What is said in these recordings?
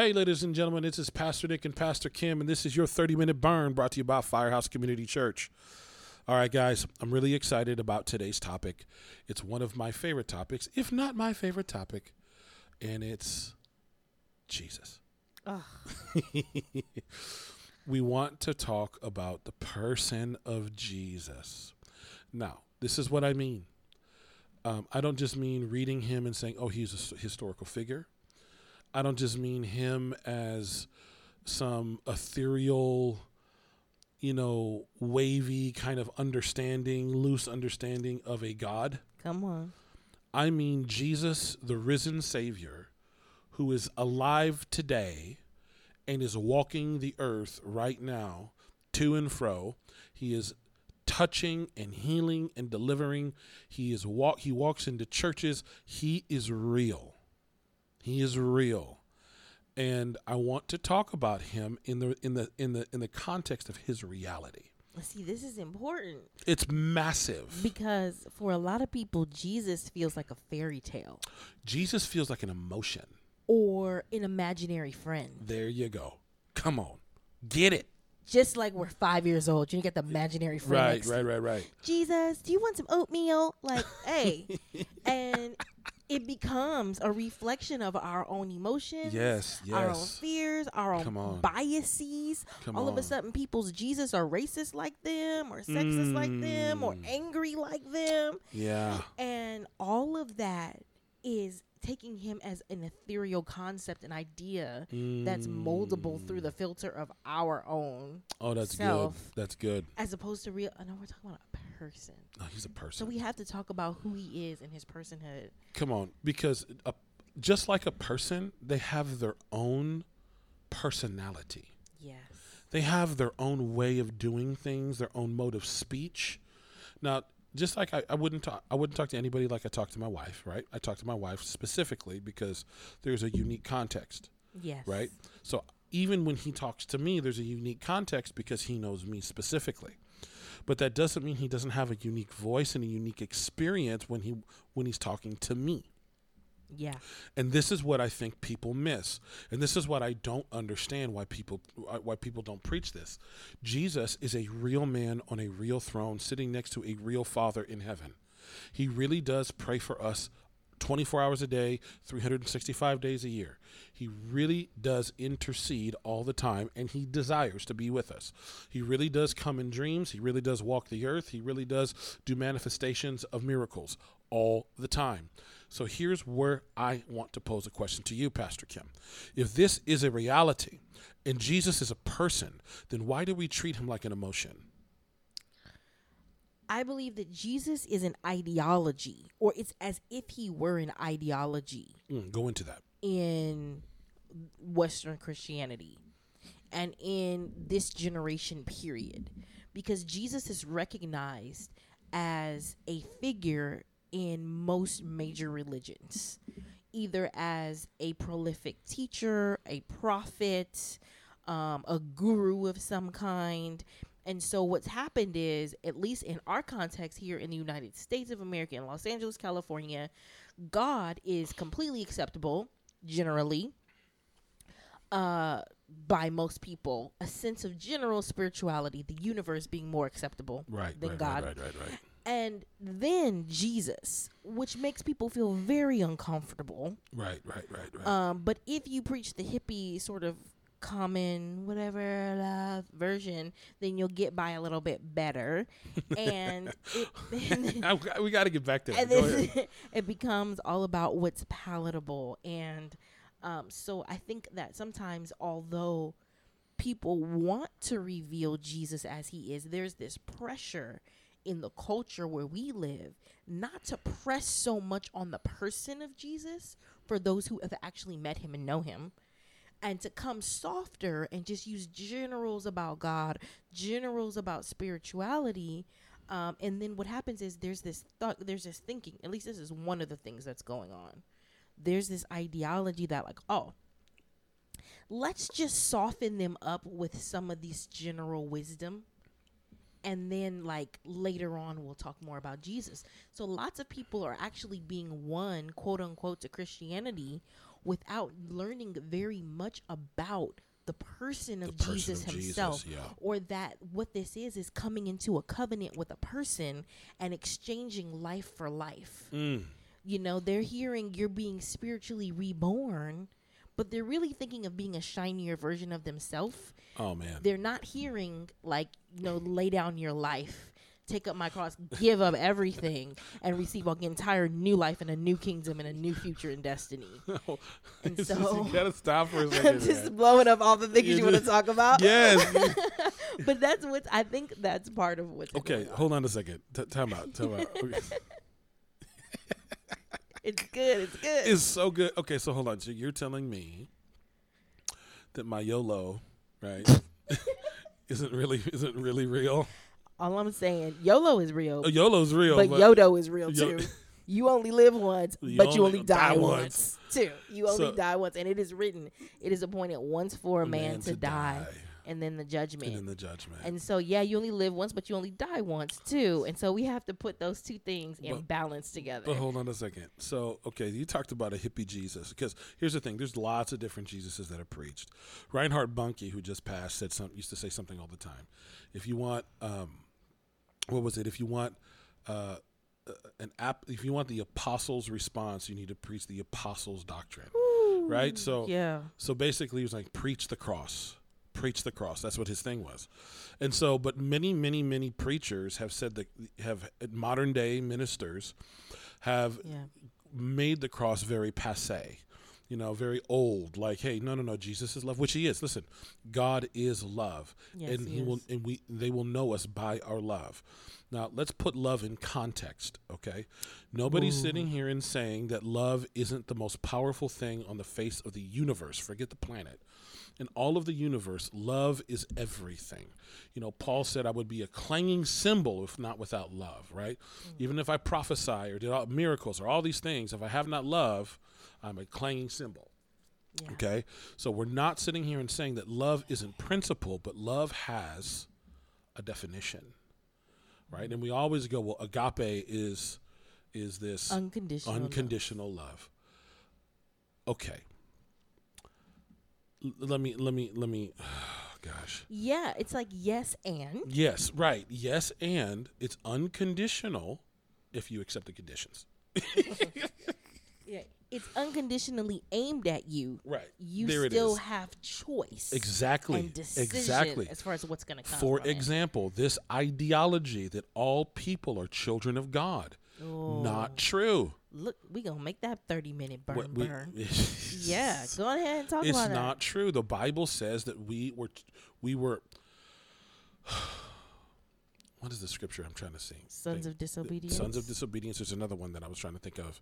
Hey, ladies and gentlemen, this is Pastor Nick and Pastor Kim, and this is your 30 minute burn brought to you by Firehouse Community Church. All right, guys, I'm really excited about today's topic. It's one of my favorite topics, if not my favorite topic, and it's Jesus. we want to talk about the person of Jesus. Now, this is what I mean. Um, I don't just mean reading him and saying, oh, he's a historical figure. I don't just mean him as some ethereal, you know, wavy kind of understanding, loose understanding of a God. Come on. I mean Jesus, the risen Savior, who is alive today and is walking the earth right now to and fro. He is touching and healing and delivering. He is walk he walks into churches. He is real. He is real. And I want to talk about him in the in the in the in the context of his reality. See, this is important. It's massive. Because for a lot of people, Jesus feels like a fairy tale. Jesus feels like an emotion. Or an imaginary friend. There you go. Come on. Get it. Just like we're five years old, you get the imaginary friend. Right, right, right, right. Jesus, do you want some oatmeal? Like, hey. and it becomes a reflection of our own emotions, yes, yes. our own fears, our own biases. Come All on. of a sudden, people's Jesus are racist like them, or sexist mm. like them, or angry like them. Yeah. And all of that is taking him as an ethereal concept, an idea mm. that's moldable through the filter of our own. Oh, that's self, good. That's good. As opposed to real. I know we're talking about person. Oh, he's a mm-hmm. person. So we have to talk about who he is and his personhood. Come on, because a, just like a person, they have their own personality. Yes. They have their own way of doing things, their own mode of speech. Now, just like I, I wouldn't talk I wouldn't talk to anybody like I talk to my wife, right? I talk to my wife specifically because there's a unique context. Yes. Right? So even when he talks to me, there's a unique context because he knows me specifically. But that doesn't mean he doesn't have a unique voice and a unique experience when he when he's talking to me. Yeah. And this is what I think people miss. And this is what I don't understand why people why people don't preach this. Jesus is a real man on a real throne sitting next to a real father in heaven. He really does pray for us 24 hours a day, 365 days a year. He really does intercede all the time and he desires to be with us. He really does come in dreams. He really does walk the earth. He really does do manifestations of miracles all the time. So here's where I want to pose a question to you, Pastor Kim. If this is a reality and Jesus is a person, then why do we treat him like an emotion? I believe that Jesus is an ideology, or it's as if he were an ideology. Mm, go into that. In Western Christianity and in this generation period, because Jesus is recognized as a figure in most major religions, either as a prolific teacher, a prophet, um, a guru of some kind. And so what's happened is, at least in our context here in the United States of America, in Los Angeles, California, God is completely acceptable generally uh, by most people. A sense of general spirituality, the universe being more acceptable right, than right, God. Right, right, right, right. And then Jesus, which makes people feel very uncomfortable. Right, right, right, right. Um, but if you preach the hippie sort of common whatever uh, version, then you'll get by a little bit better. and it, we got to get back to that. It becomes all about what's palatable. And um, so I think that sometimes, although people want to reveal Jesus as he is, there's this pressure in the culture where we live not to press so much on the person of Jesus for those who have actually met him and know him and to come softer and just use generals about God, generals about spirituality. Um, and then what happens is there's this thought, there's this thinking. At least this is one of the things that's going on. There's this ideology that like, oh, let's just soften them up with some of these general wisdom and then like later on we'll talk more about Jesus. So lots of people are actually being won, quote unquote, to Christianity without learning very much about the person of The person Jesus of Jesus, himself yeah. or that what this is is coming into a covenant with a person and exchanging life for life Mm. you know they're hearing you're being spiritually reborn but they're really thinking of being a shinier version of themselves Oh man. they're not hearing like you know lay down your life take up my cross give up everything and receive an entire new life and a new kingdom and a new future and destiny oh, And It's just- so- you gotta stop for a i'm second. just man. blowing up all the things You you want to talk about Yes. but that's what i think that's part of what's okay, going on. hold on a second. T- time out. Time out. Okay. it's good it's good It's so good. Okay, so hold on. So you're telling me that my YOLO, right, isn't really isn't really real? All i'm saying yolo is real Uh, YOLO's real, but but, yodo is real Yo- too you only live once You but you only die, die once too you only So- die once and it is written it is appointed once for a man, to, die, and then the judgment and then the judgment. And so, yeah, you only live once, but you only die once too. And so, we have to put those two things in But- balance together. But hold on a second. So, okay, you talked about a hippie Jesus because here's the thing: there's lots of different Jesuses that are preached. Reinhard Bonnke, who just passed, said some used to say something all the time. If you want, um, what was it? If you want uh, an app, if you want the apostles' response, you need to preach the apostles' doctrine, right? So, yeah, so basically, he was like, preach the cross. Preach the cross. That's what his thing was. And so, but many, many, many preachers have said that, have modern day ministers have yeah, made the cross very passe, you know, very old. Like, hey, no, no, no, Jesus is love, which he is. Listen, God is love, Yes, and he he will, and we, they will know us by our love. Now, let's put love in context, okay? Nobody's Ooh. sitting here and saying that love isn't the most powerful thing on the face of the universe. Forget the planet. In all of the universe, love is everything. You know, Paul said, I would be a clanging cymbal if not without love, right? Mm. Even if I prophesy or did all miracles or all these things, if I have not love, I'm a clanging cymbal. yeah. Okay? So we're not sitting here and saying that love isn't principle, but love has a definition. Right? And we always go, well, agape is is this Unconditional. love. unconditional love. Okay. L- let me let me let me gosh. Yeah, it's like yes and. Yes, right. Yes, and it's unconditional if you accept the conditions. Yeah, it's unconditionally aimed at you. Right. You there still have choice. Exactly. And decision Exactly. as far as what's going to come. For from it. example, this ideology that all people are children of God. Oh, Not true. Look, we gonna make that thirty minute burn What we- burn. Yeah, go ahead and talk it's about it. It's not true. The Bible says that we were we were what is the scripture I'm trying to see? that. Sons of disobedience. Sons of disobedience. There's another one that I was trying to think of.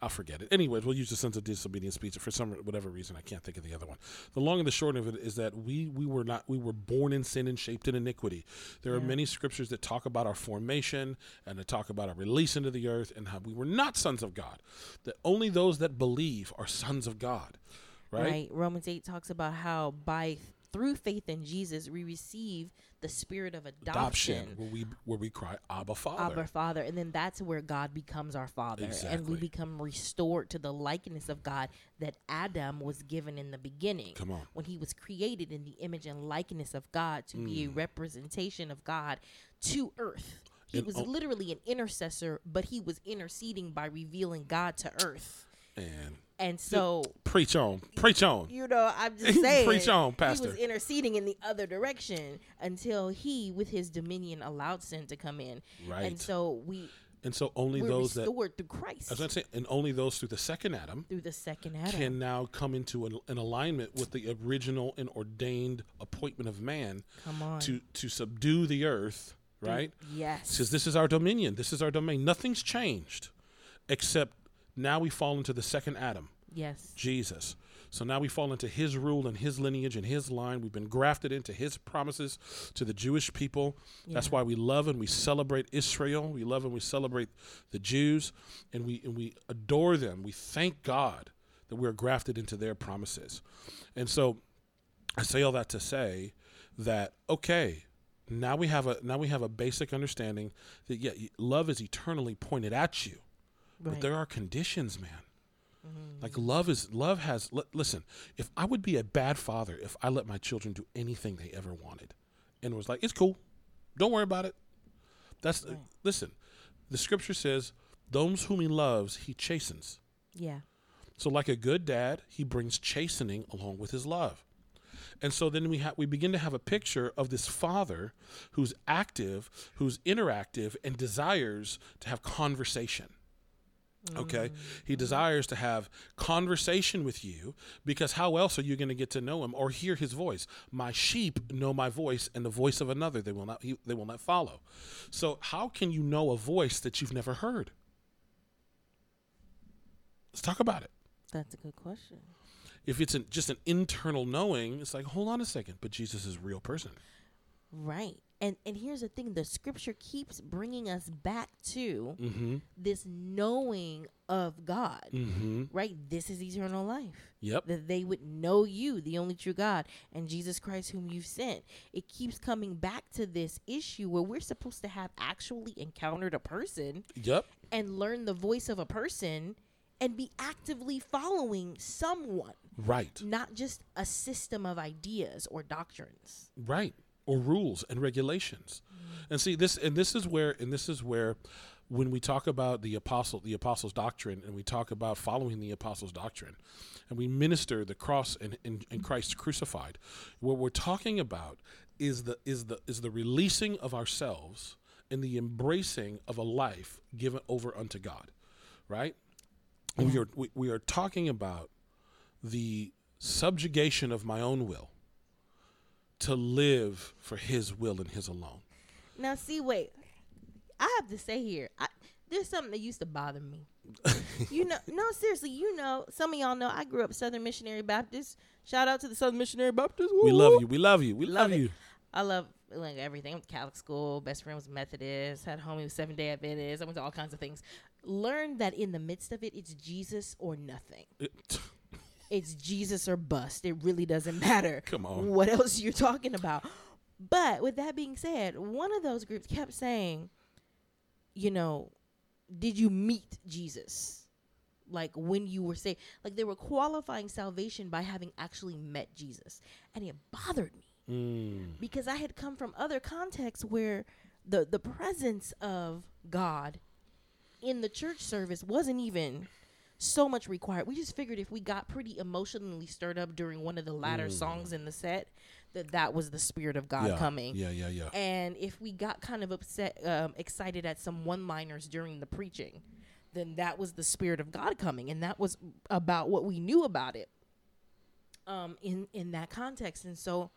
I'll forget it. Anyways, we'll use the sons of disobedience speech for some whatever reason. I can't think of the other one. The long and the short of it is that we we were not we were born in sin and shaped in iniquity. There are many scriptures that talk about our formation and that talk about our release into the earth and how we were not sons of God. That only those that believe are sons of God. Right? right? Romans 8 talks about how by through faith in Jesus we receive the spirit of adoption. Adoption, where we where we cry, Abba Father. Abba Father, and then that's where God becomes our Father, and we become restored to the likeness of God that Adam was given in the beginning. Come on. when he was created in the image and likeness of God to be a mm. representation of God to earth. He And was o- literally an intercessor, but he was interceding by revealing God to earth. And And so, preach on, preach on. you know, I'm just saying, Preach on, he Pastor. was interceding in the other direction until he, with his dominion, allowed sin to come in. Right. And so we And so only those that restored through Christ I was going to say, and only those through the second Adam through the second Adam. can now come into an, an alignment with the original and ordained appointment of man Come on. to to subdue the earth, right? Yes. Because this is our dominion, this is our domain. Nothing's changed, except now we fall into the second Adam, yes. Jesus. So now we fall into his rule and his lineage and his line. We've been grafted into his promises to the Jewish people. That's why we love and we celebrate Israel. We love and we celebrate the Jews and we and we adore them. We thank God that we're grafted into their promises. And so I say all that to say that okay, now we have a now we have a basic understanding that yeah, love is eternally pointed at you. But there are conditions, man. Mm-hmm. Like love is love has li- listen, if I would be a bad father if I let my children do anything they ever wanted and was like, it's cool. Don't worry about it. That's Right. listen. The scripture says, those whom he loves, he chastens. Yeah. So, like a good dad, he brings chastening along with his love. And so then we have we begin to have a picture of this father who's active, who's interactive, and desires to have conversation. Okay, he desires to have conversation with you because how else are you going to get to know him or hear his voice? My sheep know my voice, and the voice of another they will not he, they will not follow. So how can you know a voice that you've never heard? Let's talk about it That's a good question. if it's an, just an internal knowing, it's like, hold on a second, but Jesus is a real person. Right. And and here's the thing, the scripture keeps bringing us back to Mm-hmm. this knowing of God. Mm-hmm. Right? This is eternal life. Yep. That they would know you, the only true God, and Jesus Christ whom you've sent. It keeps coming back to this issue where we're supposed to have actually encountered a person Yep. and learn the voice of a person and be actively following someone, Right. not just a system of ideas or doctrines. Right. Or rules and regulations. Mm-hmm. And see this and this is where and this is where when we talk about the apostle the apostles doctrine and we talk about following the apostles doctrine and we minister the cross and, and, and Christ crucified, what we're talking about is the is the is the releasing of ourselves and the embracing of a life given over unto God. Right? We are we, we are talking about the subjugation of my own will to live for his will and his alone. Now, see, wait. I have to say here, I, there's something that used to bother me. you know, no, seriously, you know, some of y'all know I grew up Southern Missionary Baptist. Shout out to the Southern Missionary Baptist. We Woo, love you. We love you. We love, Love it. you. I love like everything. I went to Catholic school. Best friend was Methodist. Had a homie was Seven Day Adventist. I went to all kinds of things. Learned that in the midst of it, it's Jesus or nothing. It- It's Jesus or bust. It really doesn't matter. Come on. What else you're talking about? But with that being said, one of those groups kept saying, you know, did you meet Jesus? Like when you were saved, like they were qualifying salvation by having actually met Jesus, and it bothered me Mm, because I had come from other contexts where the the presence of God in the church service wasn't even so much required. We just figured if we got pretty emotionally stirred up during one of the latter songs in the set, that that was the spirit of God yeah, coming. Yeah, yeah, yeah. And if we got kind of upset, um, excited at some one-liners during the preaching, then that was the spirit of God coming, and that was about what we knew about it. Um, in in that context, and so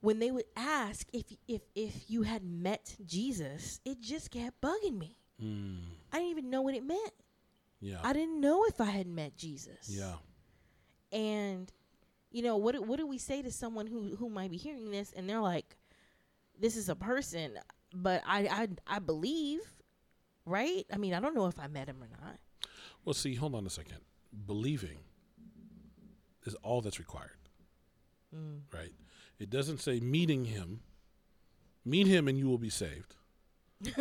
when they would ask if if if you had met Jesus, it just kept bugging me. Mm, I didn't even know what it meant. Yeah. I didn't know if I had met Jesus. yeah. And you know what? do- What do we say to someone who who might be hearing this and they're like, "This is a person," but I I I believe, right? I mean, I don't know if I met him or not. Well, see, hold on a second. Believing is all that's required, Mm. right? It doesn't say meeting him. Meet him and you will be saved.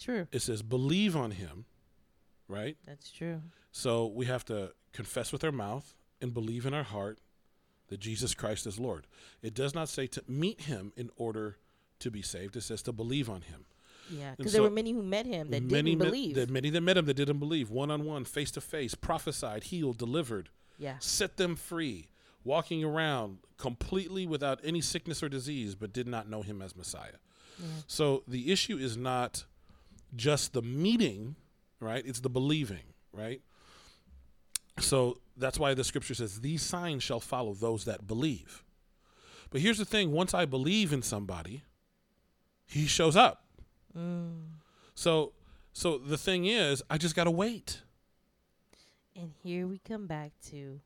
True. It says believe on him, right? That's true. So we have to confess with our mouth and believe in our heart that Jesus Christ is Lord. It does not say to meet him in order to be saved. It says to believe on him. Yeah, because there were many who met him that many didn't met- believe. that many that met him that didn't believe, one on one, face to face, prophesied, healed, delivered, yeah. set them free, walking around completely without any sickness or disease, but did not know him as Messiah. Yeah. So the issue is not just the meeting, right? It's the believing, right? So that's why the scripture says, These signs shall follow those that believe. But here's the thing once I believe in somebody, he shows up. Mm. So so the thing is, I just gotta wait. And here we come back to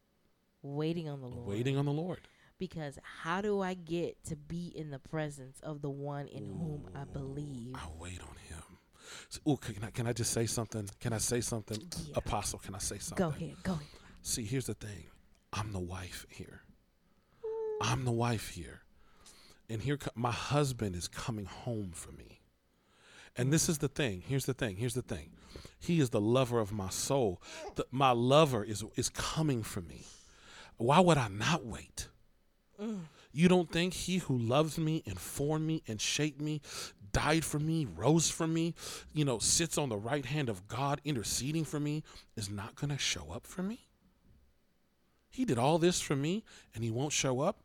waiting on the Lord. Waiting on the Lord. Because how do I get to be in the presence of the one in whom I believe? I'll wait on him. Ooh, can I can I just say something? Can I say something? Yeah. Apostle, can I say something? Go ahead, go ahead. See, here's the thing. I'm the wife here. I'm the wife here. And here my husband is coming home for me. And this is the thing. Here's the thing. Here's the thing. He is the lover of my soul. The, my lover is is coming for me. Why would I not wait? Mm. You don't think he who loves me and formed me and shaped me, died for me, rose for me, you know, sits on the right hand of God interceding for me, is not going to show up for me? He did all this for me and he won't show up,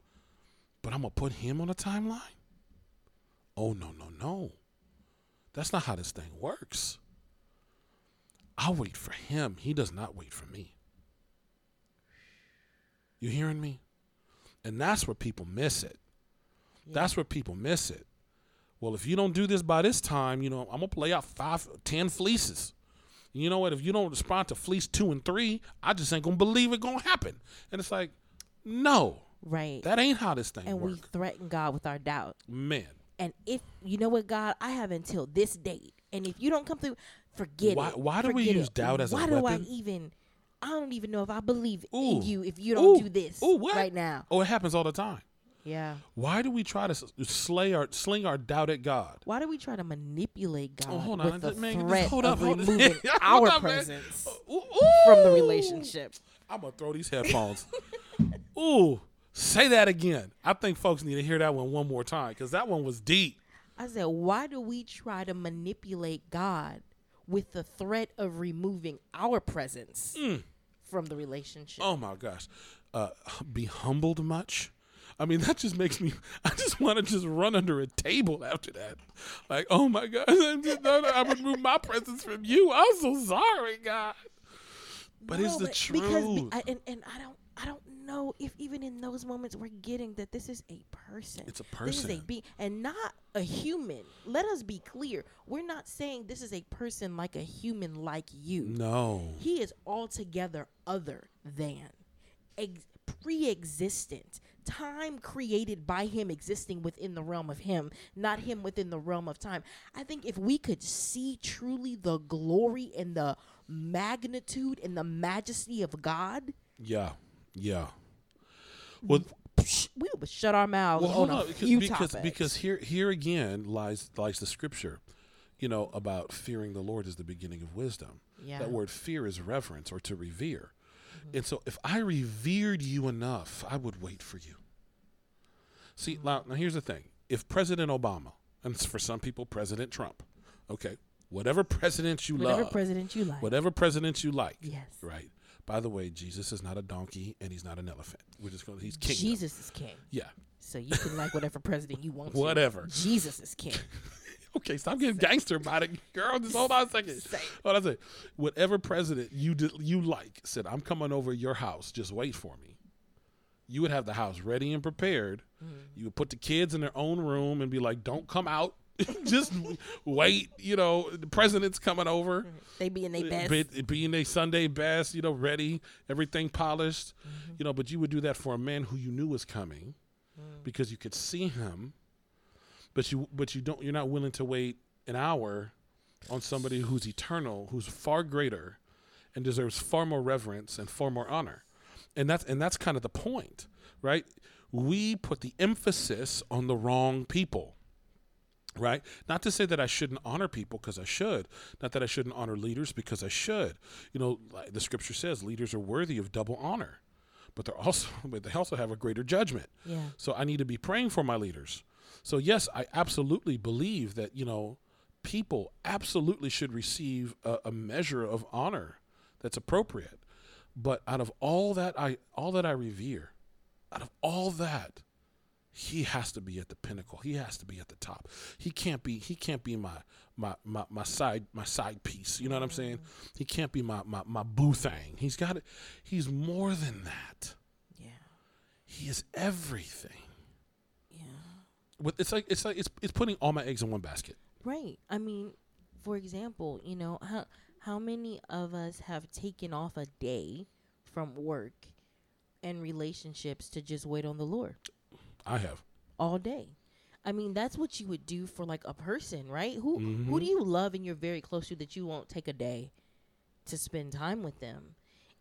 but I'm going to put him on a timeline? Oh, no, no, no. That's not how this thing works. I wait for him. He does not wait for me. You hearing me? And that's where people miss it. That's where people miss it. Well, if you don't do this by this time, you know, I'm gonna play out five, ten fleeces. You know what? If you don't respond to fleece two and three, I just ain't gonna believe it gonna happen. And it's like, no, Right. that ain't how this thing and we threaten God with our doubt. man. And if you know what, God, I have until this date, and if you don't come through, forget Why- it. why do we use it. doubt as a weapon? why do I even? I don't even know if I believe Ooh. in you if you don't Ooh. do this Ooh, what? right now. Oh, it happens all the time. Yeah. Why do we try to slay our sling our doubt at God? Why do we try to manipulate God Oh, hold on, with the man, threat hold up, of hold- removing our up, presence Ooh, from the relationship? I'm gonna throw these headphones. Ooh, say that again. I think folks need to hear that one one more time because that one was deep. I said, why do we try to manipulate God with the threat of removing our presence from the relationship? Mm. Oh my gosh, uh, be humbled much. I mean, that just makes me. I just want to just run under a table after that. Like, oh my God, no, no, I remove my presence from you. I'm so sorry, God. But it's the No, truth. Because be, I, and and I don't I don't know if even in those moments we're getting that this is a person. It's a person. This is a being and not a human. Let us be clear. We're not saying this is a person like a human like you. no. He is altogether other than, ex- pre-existent, time created by him existing within the realm of him, not him within the realm of time. I think if we could see truly the glory and the magnitude and the majesty of God, Yeah, yeah. Well, we would shut our mouths well, on on, because because, because here here again lies lies the scripture, you know, about fearing the Lord is the beginning of wisdom. Yeah. That word fear is reverence or to revere. And so if I revered you enough, I would wait for you. See, now, now here's the thing. If President Obama, and for some people President Trump, okay, whatever president you whatever love, president you like. whatever president you like, Yes. right? By the way, Jesus is not a donkey and he's not an elephant. We're just going to, he's king. Jesus is king. Yeah. So you can like whatever president you want. to. Whatever. Jesus is king. Okay, stop getting gangster about it, girl. Just hold on a second. Hold on a second. Whatever president you did, you like said, "I'm coming over your house. Just wait for me." You would have the house ready and prepared. Mm-hmm. You would put the kids in their own room and be like, "Don't come out. Just wait." You know, the president's coming over. They be in their best. Be, be in their Sunday best, you know, ready, everything polished, Mm-hmm. you know. But you would do that for a man who you knew was coming, Mm. because you could see him, but you but you don't. You're not willing to wait an hour on somebody who's eternal, who's far greater, and deserves far more reverence and far more honor, and that's and that's kind of the point, right? We put the emphasis on the wrong people right? Not to say that I shouldn't honor people because I should, not that I shouldn't honor leaders because I should. You know, like the scripture says leaders are worthy of double honor, but they're also but they also have a greater judgment. Yeah. So I need to be praying for my leaders. So yes, I absolutely believe that you know people absolutely should receive a, a measure of honor that's appropriate. But out of all that I all that I revere, out of all that, he has to be at the pinnacle. He has to be at the top. He can't be he can't be my my my, my side my side piece. You know what I'm saying? Mm-hmm. He can't be my my, my boo thing. He's got it. He's more than that. Yeah. He is everything. But it's like it's like it's it's putting all my eggs in one basket. Right. I mean, for example, you know, how how many of us have taken off a day from work and relationships to just wait on the Lord I have. all day? I mean, that's what you would do for like a person, right? Who who Mhm. do you love and you're very close to that you won't take a day to spend time with them?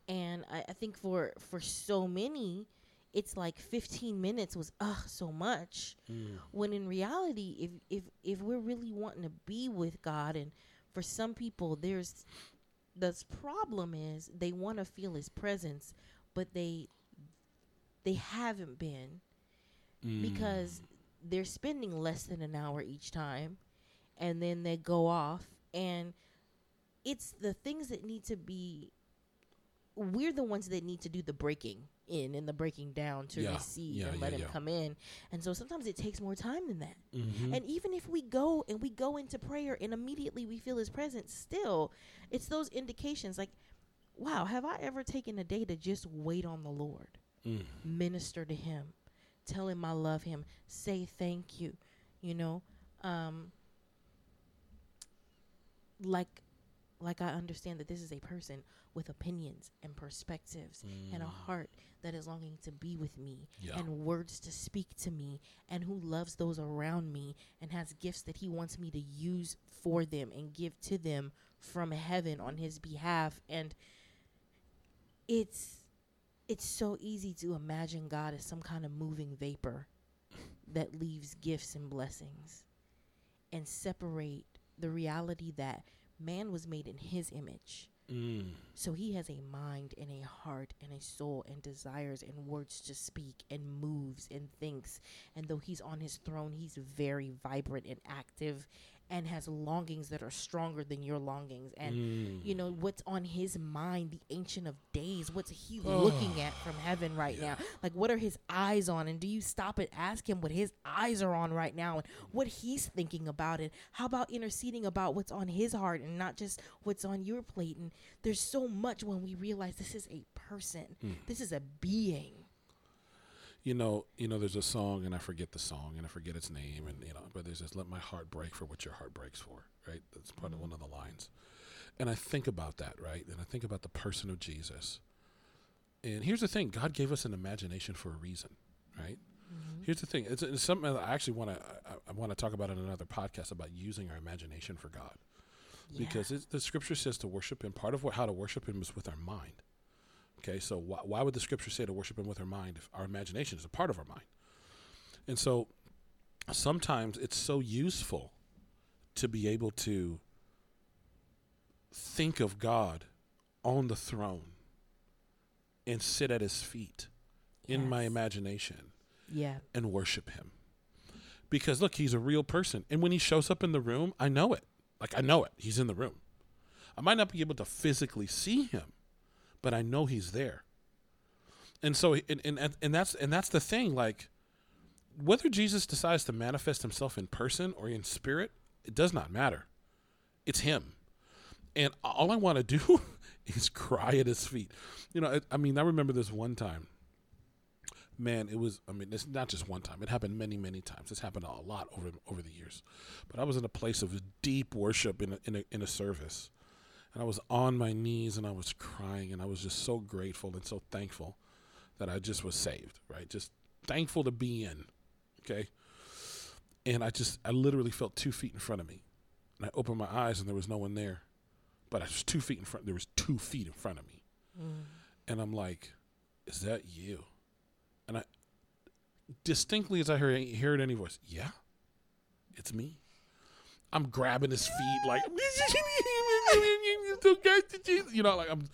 And I, I think for for so many, it's like 15 minutes was ugh so much Mm. when in reality if if if we're really wanting to be with god and for some people there's the problem is they want to feel his presence but they they haven't been Mm. because they're spending less than an hour each time and then they go off and it's the things that need to be we're the ones that need to do the breaking in and the breaking down to Yeah, receive yeah, and let yeah, him yeah. come in and so sometimes it takes more time than that Mhm. and even if we go and we go into prayer and immediately we feel his presence, still, it's those indications like, wow, have I ever taken a day to just wait on the Lord, Mm. minister to him, tell him I love him, say thank you, you know? Um, like like I understand that this is a person with opinions and perspectives and a mm. heart that is longing to be with me Yeah. and words to speak to me and who loves those around me and has gifts that he wants me to use for them and give to them from heaven on his behalf. And it's it's so easy to imagine God as some kind of moving vapor that leaves gifts and blessings and separate the reality that man was made in his image Mm. so he has a mind and a heart and a soul and desires and words to speak and moves and thinks. And though he's on his throne, he's very vibrant and active and has longings that are stronger than your longings. And Mm. you know what's on his mind, the ancient of days. What's he Oh. looking at from heaven right now? Like what are his eyes on? And do you stop and ask him what his eyes are on right now and what he's thinking about it? How about interceding about what's on his heart and not just what's on your plate? And there's so much when we realize this is a person. Mm. This is a being. You know, you know, there's a song, and I forget the song, and I forget its name, and you know, but there's this "Let my heart break for what your heart breaks for," right? That's part of mm-hmm. one of the lines, and I think about that, right? And I think about the person of Jesus. And here's the thing: God gave us an imagination for a reason, right? Mm-hmm. Here's the thing: it's, it's something that I actually want to I, I want to talk about in another podcast about using our imagination for God, because it's, the Scripture says to worship Him. Part of what, how to worship Him is with our mind. Okay, so why, why would the scripture say to worship Him with our mind if our imagination is a part of our mind? And so sometimes it's so useful to be able to think of God on the throne and sit at His feet in my imagination yeah. and worship Him. Because look, He's a real person. And when He shows up in the room, I know it. Like, I know it. He's in the room. I might not be able to physically see Him, but I know He's there. And so, and, and, and that's and that's the thing. Like, whether Jesus decides to manifest Himself in person or in spirit, it does not matter. It's Him, and all I want to do is cry at His feet. You know, I, I mean, I remember this one time. Man, it was. I mean, it's not just one time. It happened many, many times. It's happened a lot over over the years. But I was in a place of deep worship in a, in a, in a service, and I was on my knees and I was crying and I was just so grateful and so thankful that I just was saved, right? Just thankful to be in, okay? And I just, I literally felt two feet in front of me. And I opened my eyes and there was no one there. But I was two feet in front, there was two feet in front of me. Mm. And I'm like, is that you? And I, distinctly as I heard, heard any voice, yeah, it's me. I'm grabbing his feet like, you know, like I'm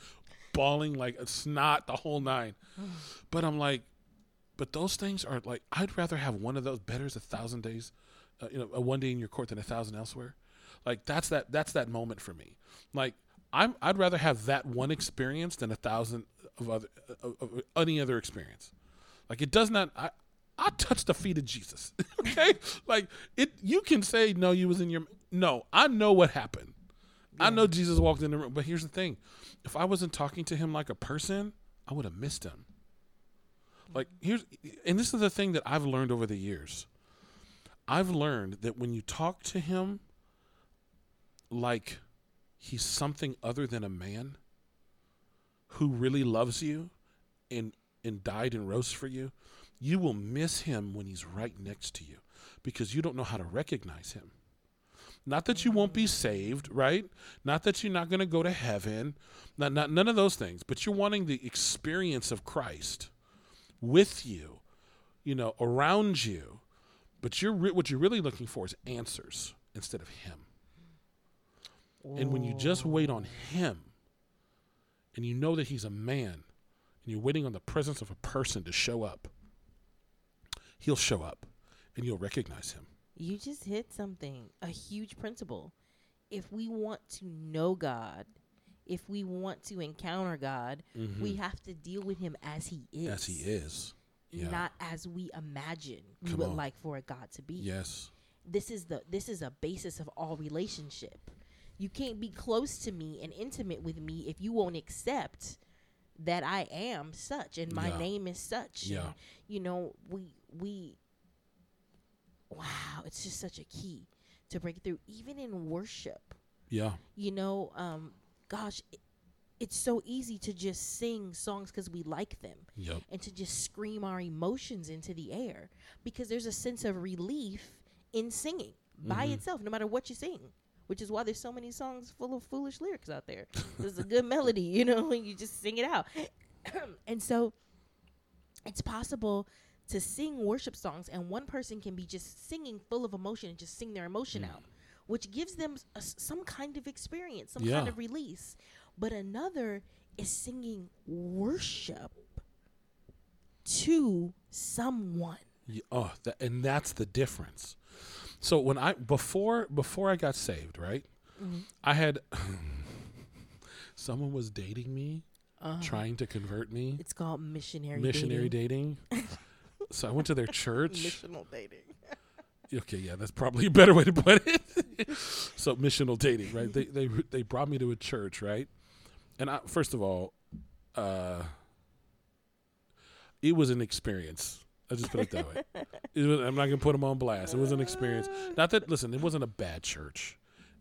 bawling like a snot the whole nine. But I'm like, but those things are like, I'd rather have one of those better a thousand days, uh, you know, a one day in your court than a thousand elsewhere. Like that's that that's that moment for me. Like I'm I'd rather have that one experience than a thousand of other of, of any other experience. Like it does not. I I touch the feet of Jesus. okay, like it. You can say no. You was in your no. I know what happened. I know Jesus walked in the room. But here's the thing: if I wasn't talking to him like a person, I would have missed him. Like here's, and this is the thing that I've learned over the years. I've learned that when you talk to him like he's something other than a man who really loves you and and died and rose for you, you will miss him when he's right next to you because you don't know how to recognize him. Not that you won't be saved, right? Not that you're not going to go to heaven, not, not none of those things, but you're wanting the experience of Christ with you, you know, around you. But you're re- what you're really looking for is answers instead of Him. And when you just wait on Him, and you know that He's a man, and you're waiting on the presence of a person to show up, He'll show up, and you'll recognize Him. You just hit something, a huge principle. If we want to know God, if we want to encounter God, we have to deal with him as he is. Mm-hmm. As He is. Yeah. Not as we imagine we Come would on. like for a God to be. yes. This is the this is a basis of all relationship. You can't be close to me and intimate with me if you won't accept that I am such and my Yeah. name is such. Yeah. And, you know, we we wow, it's just such a key to break through even in worship. Yeah. You know, um gosh, it, it's so easy to just sing songs cuz we like them Yep. and to just scream our emotions into the air because there's a sense of relief in singing by Mhm. itself, no matter what you sing. Which is why there's so many songs full of foolish lyrics out there. There's a good melody, you know, and you just sing it out. and so it's possible to sing worship songs, and one person can be just singing full of emotion and just sing their emotion Mm. out, which gives them a some kind of experience, some Yeah. kind of release. But another is singing worship to someone. Y- Oh, that, and that's the difference. So when I before before I got saved, right? I had someone was dating me, Uh-huh. trying to convert me, It's called missionary missionary dating. dating. so I went to their church. Missional dating. Okay, yeah, that's probably a better way to put it. so missional dating, right? They they they brought me to a church, right? And I, first of all, uh, it was an experience. I just put it that way. It was, I'm not gonna put them on blast. It was an experience. Not that listen, it wasn't a bad church.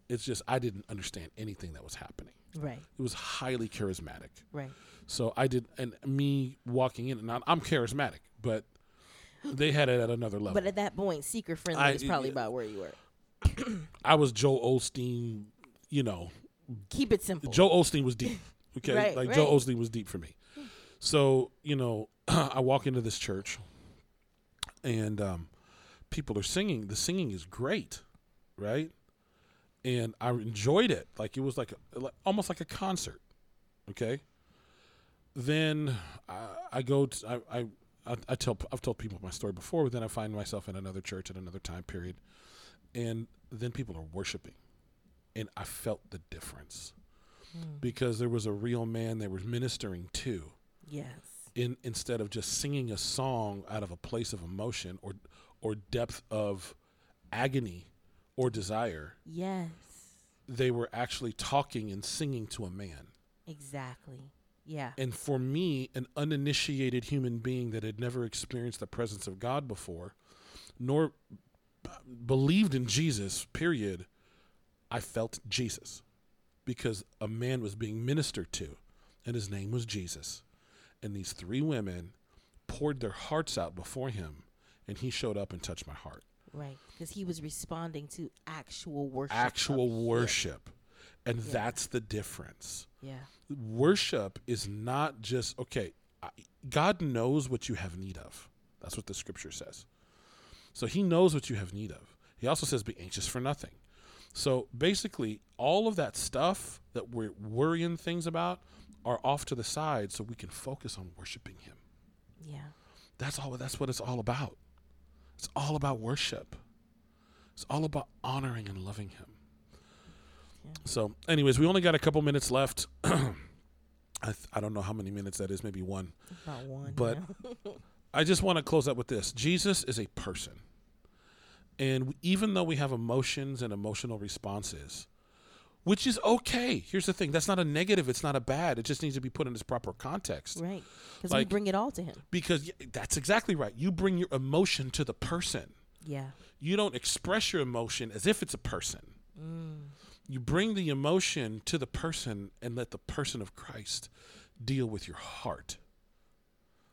It's just I didn't understand anything that was happening. Right, It was highly charismatic. right. So I did, and me walking in, and I'm, I'm charismatic, but they had it at another level. But at that point, seeker friendly I- is probably about where you were. I was Joel Osteen, you know, Keep it simple. Joel Osteen was deep. Okay, Right, like Joel right. Osteen was deep for me. So you know, I walk into this church, and um, people are singing. The singing is great, right? And I enjoyed it. Like it was like, a, like almost like a concert. Okay. Then I, I go. To, I, I I I tell I've told people my story before, but then I find myself in another church at another time period, and then people are worshiping, and I felt the difference Mm. because there was a real man they were ministering to Yes. in instead of just singing a song out of a place of emotion or or depth of agony or desire Yes. they were actually talking and singing to a man Exactly. Yeah. and for me an uninitiated human being that had never experienced the presence of God before nor b- believed in Jesus period I felt Jesus because a man was being ministered to and his name was Jesus and these three women poured their hearts out before him and he showed up and touched my heart Right. Because he was responding to actual worship. actual worship. him. And Yeah. that's the difference Yeah. worship is not just okay I- god knows what you have need of that's what the scripture says so he knows what you have need of he also says be anxious for nothing so basically all of that stuff that we're worrying things about are off to the side so we can focus on worshiping him Yeah. that's all that's what it's all about it's all about worship it's all about honoring and loving him. So anyways we only got a couple minutes left I, th- I don't know how many minutes that is maybe one About one. But- i just want to close up with this jesus is a person and even though we have emotions and emotional responses which is okay here's the thing that's not a negative it's not a bad it just needs to be put in its proper context right. Because we bring it all to him. because y- that's exactly right you bring your emotion to the person Yeah. you don't express your emotion as if it's a person. Mm. You bring the emotion to the person and let the person of Christ deal with your heart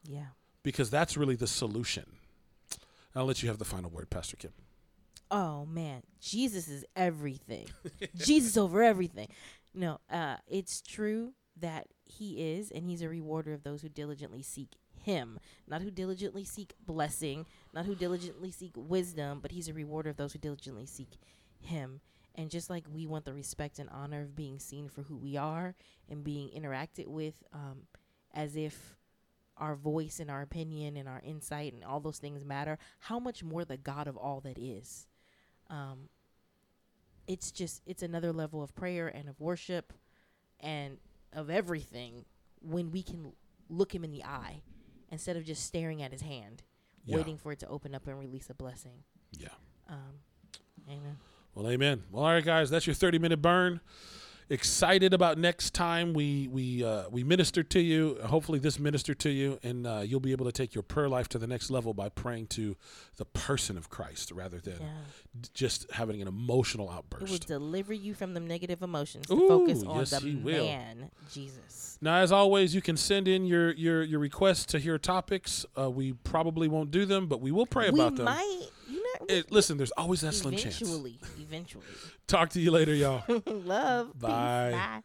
Yeah. because that's really the solution. I'll let you have the final word, Pastor Kim. Oh man, Jesus is everything. Jesus over everything. No, uh, it's true that he is, and he's a rewarder of those who diligently seek him, not who diligently seek blessing, not who diligently seek wisdom, but he's a rewarder of those who diligently seek him. And just like we want the respect and honor of being seen for who we are and being interacted with um, as if our voice and our opinion and our insight and all those things matter, how much more the God of all that is. Um, it's just, it's another level of prayer and of worship and of everything when we can look him in the eye instead of just staring at his hand, Yeah. waiting for it to open up and release a blessing. Yeah. Um, amen. Well, amen. Well, all right, guys, that's your 30 minute burn. Excited about next time we we uh, we minister to you. Hopefully, this minister to you, and uh, you'll be able to take your prayer life to the next level by praying to the person of Christ rather than Yeah. just having an emotional outburst. It will deliver you from the negative emotions to Ooh, focus on yes, the will. man, Jesus. Now, as always, you can send in your your your requests to hear topics. Uh, we probably won't do them, but we will pray we about them. might, Eh, listen, there's always that slim chance. eventually, eventually. Talk to you later, y'all. Love. peace, Bye. Bye.